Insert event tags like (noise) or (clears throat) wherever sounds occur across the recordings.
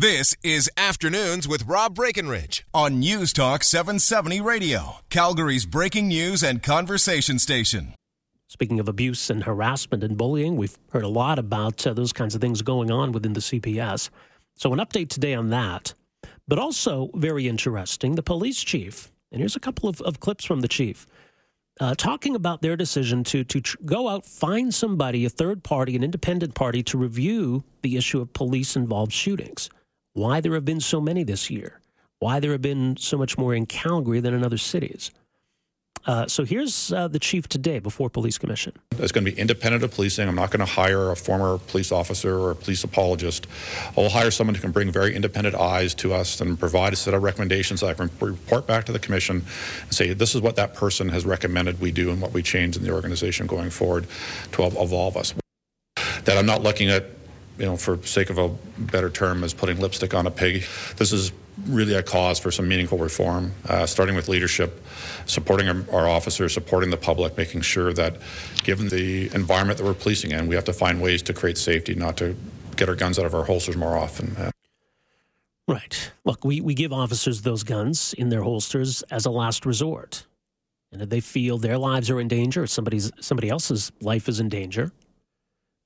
This is Afternoons with Rob Breckenridge on News Talk 770 Radio, Calgary's breaking news and conversation station. Speaking of abuse and harassment and bullying, we've heard a lot about uh, those kinds of things going on within the CPS. So, an update today on that. But also, very interesting, the police chief. And here's a couple of, of clips from the chief. Uh, talking about their decision to to tr- go out, find somebody, a third party, an independent party, to review the issue of police involved shootings why there have been so many this year, why there have been so much more in Calgary than in other cities. Uh, so here's uh, the chief today before police commission. It's going to be independent of policing. I'm not going to hire a former police officer or a police apologist. I'll hire someone who can bring very independent eyes to us and provide a set of recommendations that I can report back to the commission and say this is what that person has recommended we do and what we change in the organization going forward to evolve us. That I'm not looking at you know, for sake of a better term, is putting lipstick on a pig. This is really a cause for some meaningful reform, uh, starting with leadership, supporting our, our, officers, supporting the public, making sure that given the environment that we're policing in, we have to find ways to create safety, not to get our guns out of our holsters more often. Uh, right. Look, we, we give officers those guns in their holsters as a last resort. And if they feel their lives are in danger, or somebody's somebody else's life is in danger,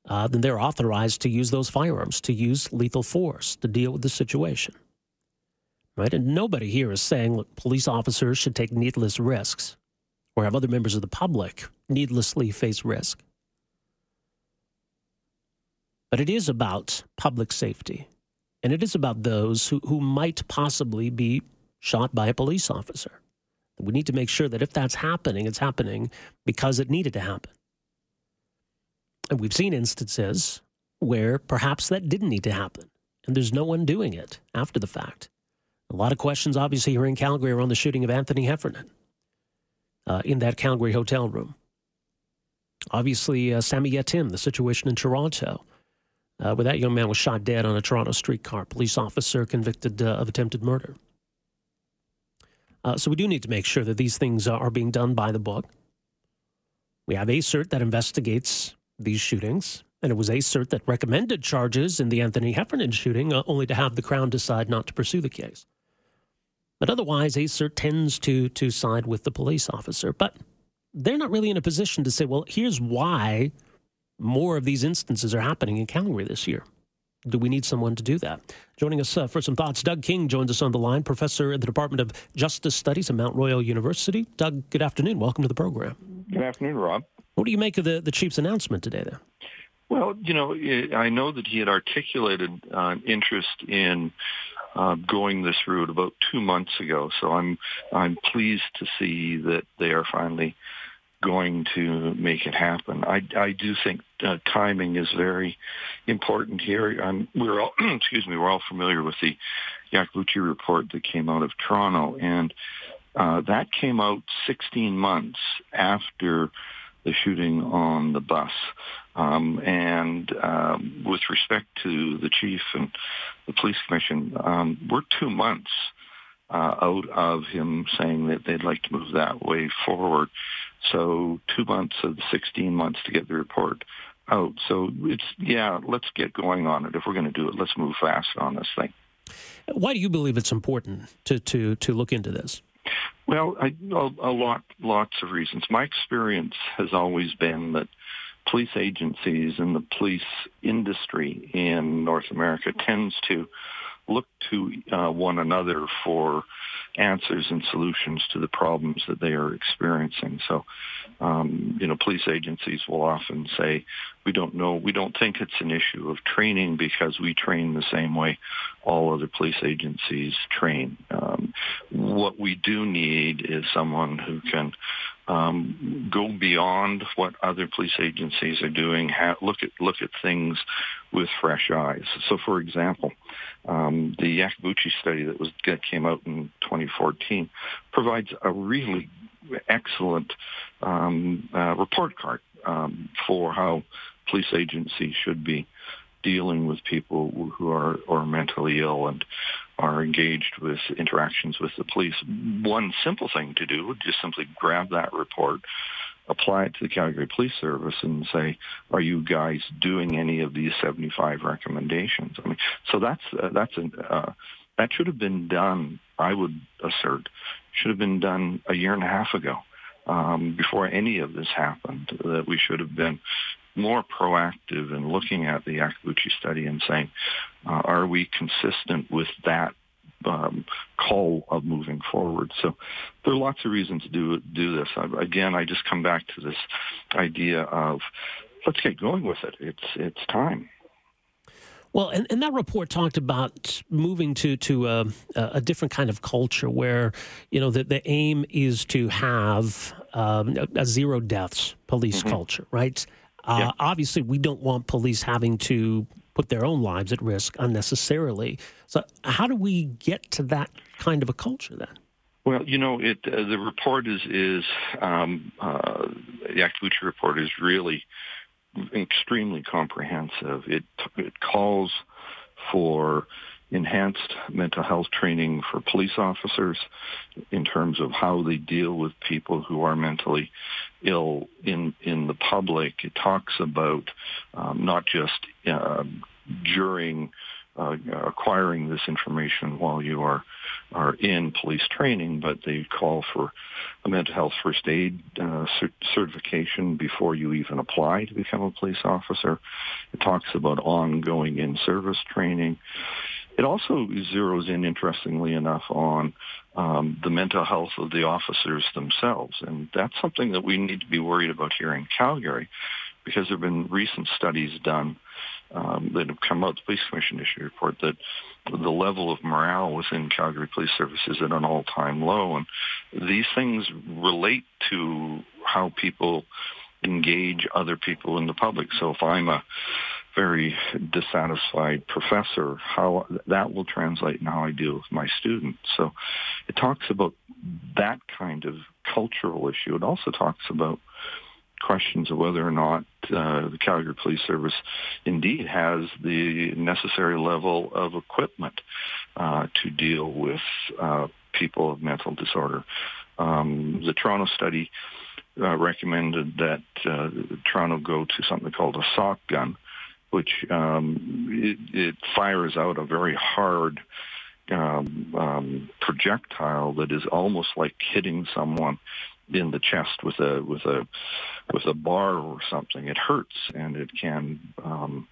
uh, then they're authorized to use those firearms, to use lethal force to deal with the situation. Right? And nobody here is saying, look, police officers should take needless risks or have other members of the public needlessly face risk. But it is about public safety. And it is about those who, who might possibly be shot by a police officer. We need to make sure that if that's happening, it's happening because it needed to happen. And we've seen instances where perhaps that didn't need to happen, and there's no one doing it after the fact. A lot of questions, obviously, here in Calgary around the shooting of Anthony Heffernan uh, in that Calgary hotel room. Obviously, uh, Sammy Yatim, the situation in Toronto, uh, where that young man was shot dead on a Toronto streetcar, police officer convicted uh, of attempted murder. Uh, so we do need to make sure that these things are being done by the book. We have ASIRT that investigates these shootings. And it was ASIRT that recommended charges in the Anthony Heffernan shooting, uh, only to have the Crown decide not to pursue the case. But otherwise, ASIRT tends to, to side with the police officer. But they're not really in a position to say, well, here's why more of these instances are happening in Calgary this year. Do we need someone to do that? Joining us uh, for some thoughts, Doug King joins us on the line, professor at the Department of Justice Studies at Mount Royal University. Doug, good afternoon. Welcome to the program. Good afternoon, Rob. What do you make of the, the chief's announcement today, then? Well, you know, I know that he had articulated uh, interest in uh, going this route about two months ago. So I'm I'm pleased to see that they are finally going to make it happen. I, I do think uh, timing is very important here. We're all (clears throat) excuse me, we're all familiar with the Iacobucci report that came out of Toronto, and uh, that came out 16 months after the shooting on the bus. Um, and um, with respect to the chief and the police commission, um, we're two months uh, out of him saying that they'd like to move that way forward. So two months of the 16 months to get the report out. So it's, yeah, let's get going on it. If we're going to do it, let's move fast on this thing. Why do you believe it's important to, to, to look into this? Well, I, a, a lot, lots of reasons. My experience has always been that police agencies and the police industry in North America tends to look to uh, one another for answers and solutions to the problems that they are experiencing. So, um, you know, police agencies will often say, we don't know, we don't think it's an issue of training because we train the same way all other police agencies train. Um, what we do need is someone who can um, go beyond what other police agencies are doing. Ha- look at look at things with fresh eyes. So, for example, um, the Iacobucci study that was that came out in 2014 provides a really excellent um, uh, report card um, for how police agencies should be dealing with people who are or mentally ill and are engaged with interactions with the police. One simple thing to do would just simply grab that report, apply it to the Calgary Police Service and say, are you guys doing any of these 75 recommendations? I mean, so that's uh, that's an, uh, that should have been done. I would assert should have been done a year and a half ago. Um, before any of this happened, that we should have been more proactive in looking at the Iacobucci study and saying, uh, are we consistent with that um, call of moving forward. So there are lots of reasons to do do this. I, again, I just come back to this idea of let's get going with it. It's it's time. Well, and, and that report talked about moving to to a, a different kind of culture where you know the, the aim is to have um, a, zero deaths police mm-hmm. culture, right? Uh, yeah. Obviously, we don't want police having to put their own lives at risk unnecessarily. So, how do we get to that kind of a culture then? Well, you know, it uh, the report is is um, uh, the Iacobucci report is really extremely comprehensive. It it calls for enhanced mental health training for police officers in terms of how they deal with people who are mentally ill in in the public. It talks about um, not just uh, during uh, acquiring this information while you are are in police training, but they call for a mental health first aid uh, certification before you even apply to become a police officer. It talks about ongoing in-service training. It also zeroes in, interestingly enough, on um, the mental health of the officers themselves. And that's something that we need to be worried about here in Calgary because there have been recent studies done um, that have come out. The Police Commission issued report that the level of morale within Calgary Police Service is at an all-time low. And these things relate to how people engage other people in the public. So if I'm a very dissatisfied professor, how that will translate in how I deal with my students. So it talks about that kind of cultural issue. It also talks about questions of whether or not uh, the Calgary Police Service indeed has the necessary level of equipment uh, to deal with uh, people of mental disorder. Um, the Toronto study uh, recommended that uh, Toronto go to something called a sock gun, which um, it, it, fires out a very hard um, um, projectile that is almost like hitting someone in the chest with a with a with a bar or something. It hurts and it can um,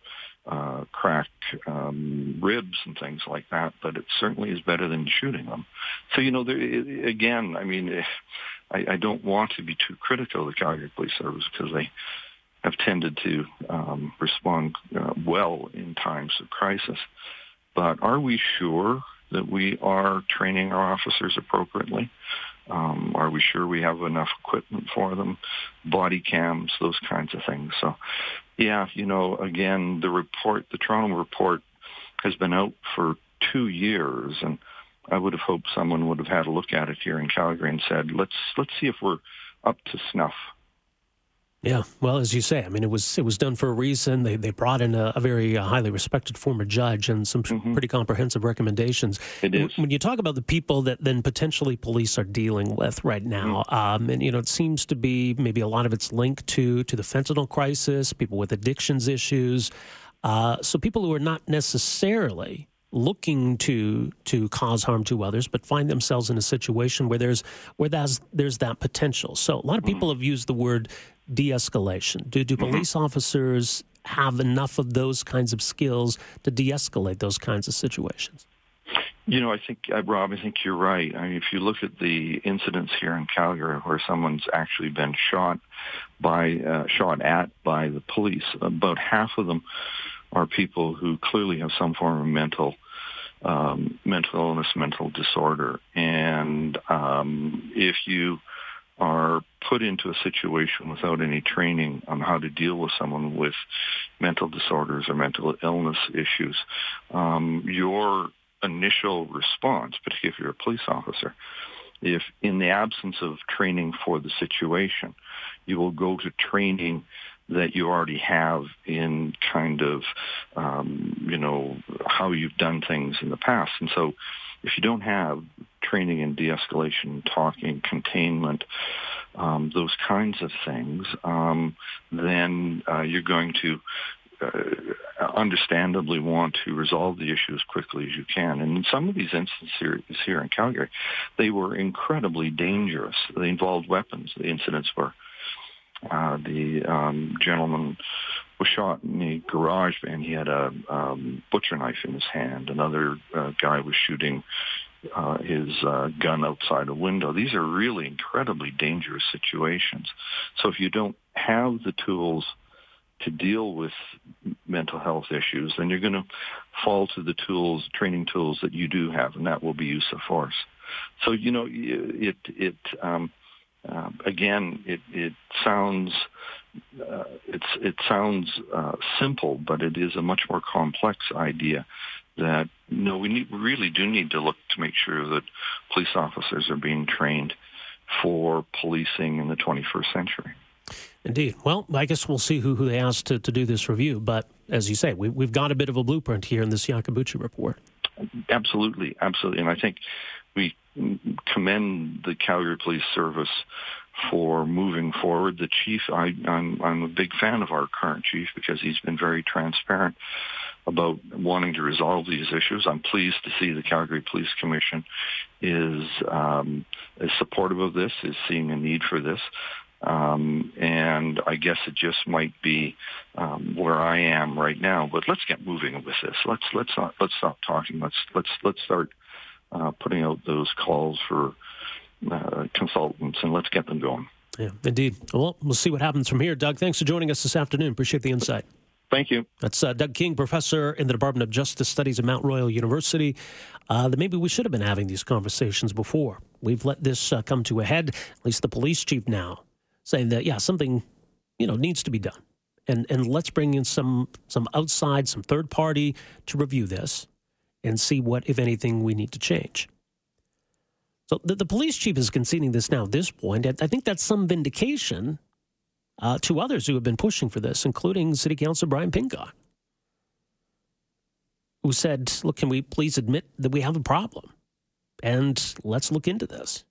uh, crack um, ribs and things like that. But it certainly is better than shooting them. So you know, there, again, I mean, I, I don't want to be too critical of the Calgary Police Service because they have tended to um, respond uh, well in times of crisis. But are we sure that we are training our officers appropriately? Um, are we sure we have enough equipment for them? Body cams, those kinds of things. So, yeah, you know, again, the report, the Toronto report, has been out for two years, and I would have hoped someone would have had a look at it here in Calgary and said, let's let's see if we're up to snuff yeah, well, as you say, I mean, it was it was done for a reason. They they brought in a, a very uh, highly respected former judge and some mm-hmm. pretty comprehensive recommendations. It is. When you talk about the people that then potentially police are dealing with right now, mm-hmm. um, and you know, it seems to be maybe a lot of it's linked to to the fentanyl crisis, people with addictions issues. Uh, so people who are not necessarily looking to to cause harm to others, but find themselves in a situation where there's where there's there's that potential. So a lot of mm-hmm. people have used the word de-escalation? Do do mm-hmm. police officers have enough of those kinds of skills to de-escalate those kinds of situations? You know, I think, uh, Rob, I think you're right. I mean, if you look at the incidents here in Calgary where someone's actually been shot by, uh, shot at by the police, about half of them are people who clearly have some form of mental um, mental illness, mental disorder. And um, if you are put into a situation without any training on how to deal with someone with mental disorders or mental illness issues, um, your initial response, particularly if you're a police officer, if in the absence of training for the situation, you will go to training that you already have in kind of, um, you know, how you've done things in the past. And so if you don't have training in de-escalation, talking, containment, um, those kinds of things, um, then uh, you're going to uh, understandably want to resolve the issue as quickly as you can. And in some of these instances here, here in Calgary, they were incredibly dangerous. They involved weapons. The incidents were uh, the um, gentleman was shot in the garage and he had a um, butcher knife in his hand. Another uh, guy was shooting uh, his uh, gun outside a window. These are really incredibly dangerous situations. So if you don't have the tools to deal with mental health issues, then you're going to fall to the tools, training tools that you do have, and that will be use of force. So you know, it it um, uh, again, it it sounds uh, it's it sounds uh, simple, but it is a much more complex idea. That no, we need, really do need to look to make sure that police officers are being trained for policing in the 21st century. Indeed. Well, I guess we'll see who, who they asked to, to do this review. But as you say, we, we've got a bit of a blueprint here in this Iacobucci report. Absolutely, absolutely. And I think we commend the Calgary Police Service for moving forward. The chief, I, I'm, I'm a big fan of our current chief because he's been very transparent about wanting to resolve these issues. I'm pleased to see the Calgary Police Commission is um, is supportive of this, is seeing a need for this. Um, and I guess it just might be um, where I am right now. But let's get moving with this. Let's let's not let's stop talking. Let's let's let's start uh, putting out those calls for uh, consultants and let's get them going. Yeah, indeed. Well, we'll see what happens from here. Doug, thanks for joining us this afternoon. Appreciate the insight. Thank you. That's uh, Doug King, professor in the Department of Justice Studies at Mount Royal University. Uh, that maybe we should have been having these conversations before. We've let this uh, come to a head. At least the police chief now saying that yeah, something you know needs to be done, and and let's bring in some some outside, some third party to review this and see what, if anything, we need to change. So the, the police chief is conceding this now at this point. I think that's some vindication uh, to others who have been pushing for this, including City Councilor Brian Pincott, who said, Look, can we please admit that we have a problem? And let's look into this.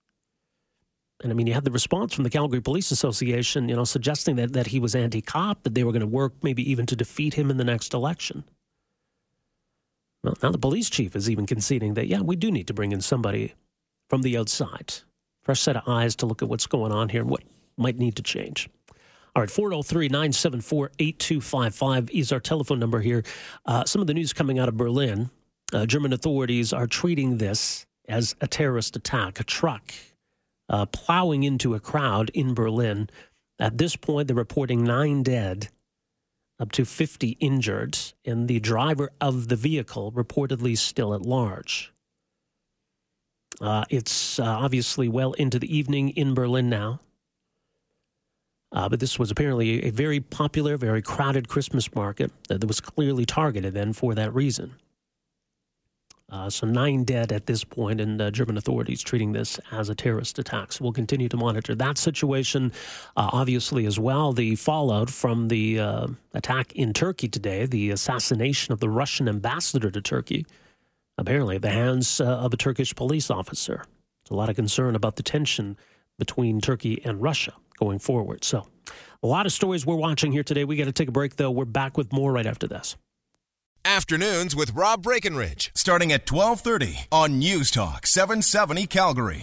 And I mean, you had the response from the Calgary Police Association, you know, suggesting that, that he was anti cop, that they were going to work maybe even to defeat him in the next election. Well, now the police chief is even conceding that, yeah, we do need to bring in somebody from the outside, fresh set of eyes to look at what's going on here and what might need to change. All right, 403 974 8255 is our telephone number here. Uh, some of the news coming out of Berlin uh, German authorities are treating this as a terrorist attack, a truck uh, plowing into a crowd in Berlin. At this point, they're reporting nine dead up to 50 injured, and the driver of the vehicle reportedly still at large. Uh, it's uh, obviously well into the evening in Berlin now. Uh, but this was apparently a very popular, very crowded Christmas market that was clearly targeted then for that reason. Uh, so nine dead at this point, and uh, German authorities treating this as a terrorist attack. So we'll continue to monitor that situation. Uh, obviously, as well, the fallout from the attack in Turkey today, the assassination of the Russian ambassador to Turkey, apparently at the hands uh, of a Turkish police officer. There's a lot of concern about the tension between Turkey and Russia going forward. So, a lot of stories we're watching here today. We got to take a break, though. We're back with more right after this. Afternoons with Rob Breckenridge, starting at 1230 on News Talk 770 Calgary.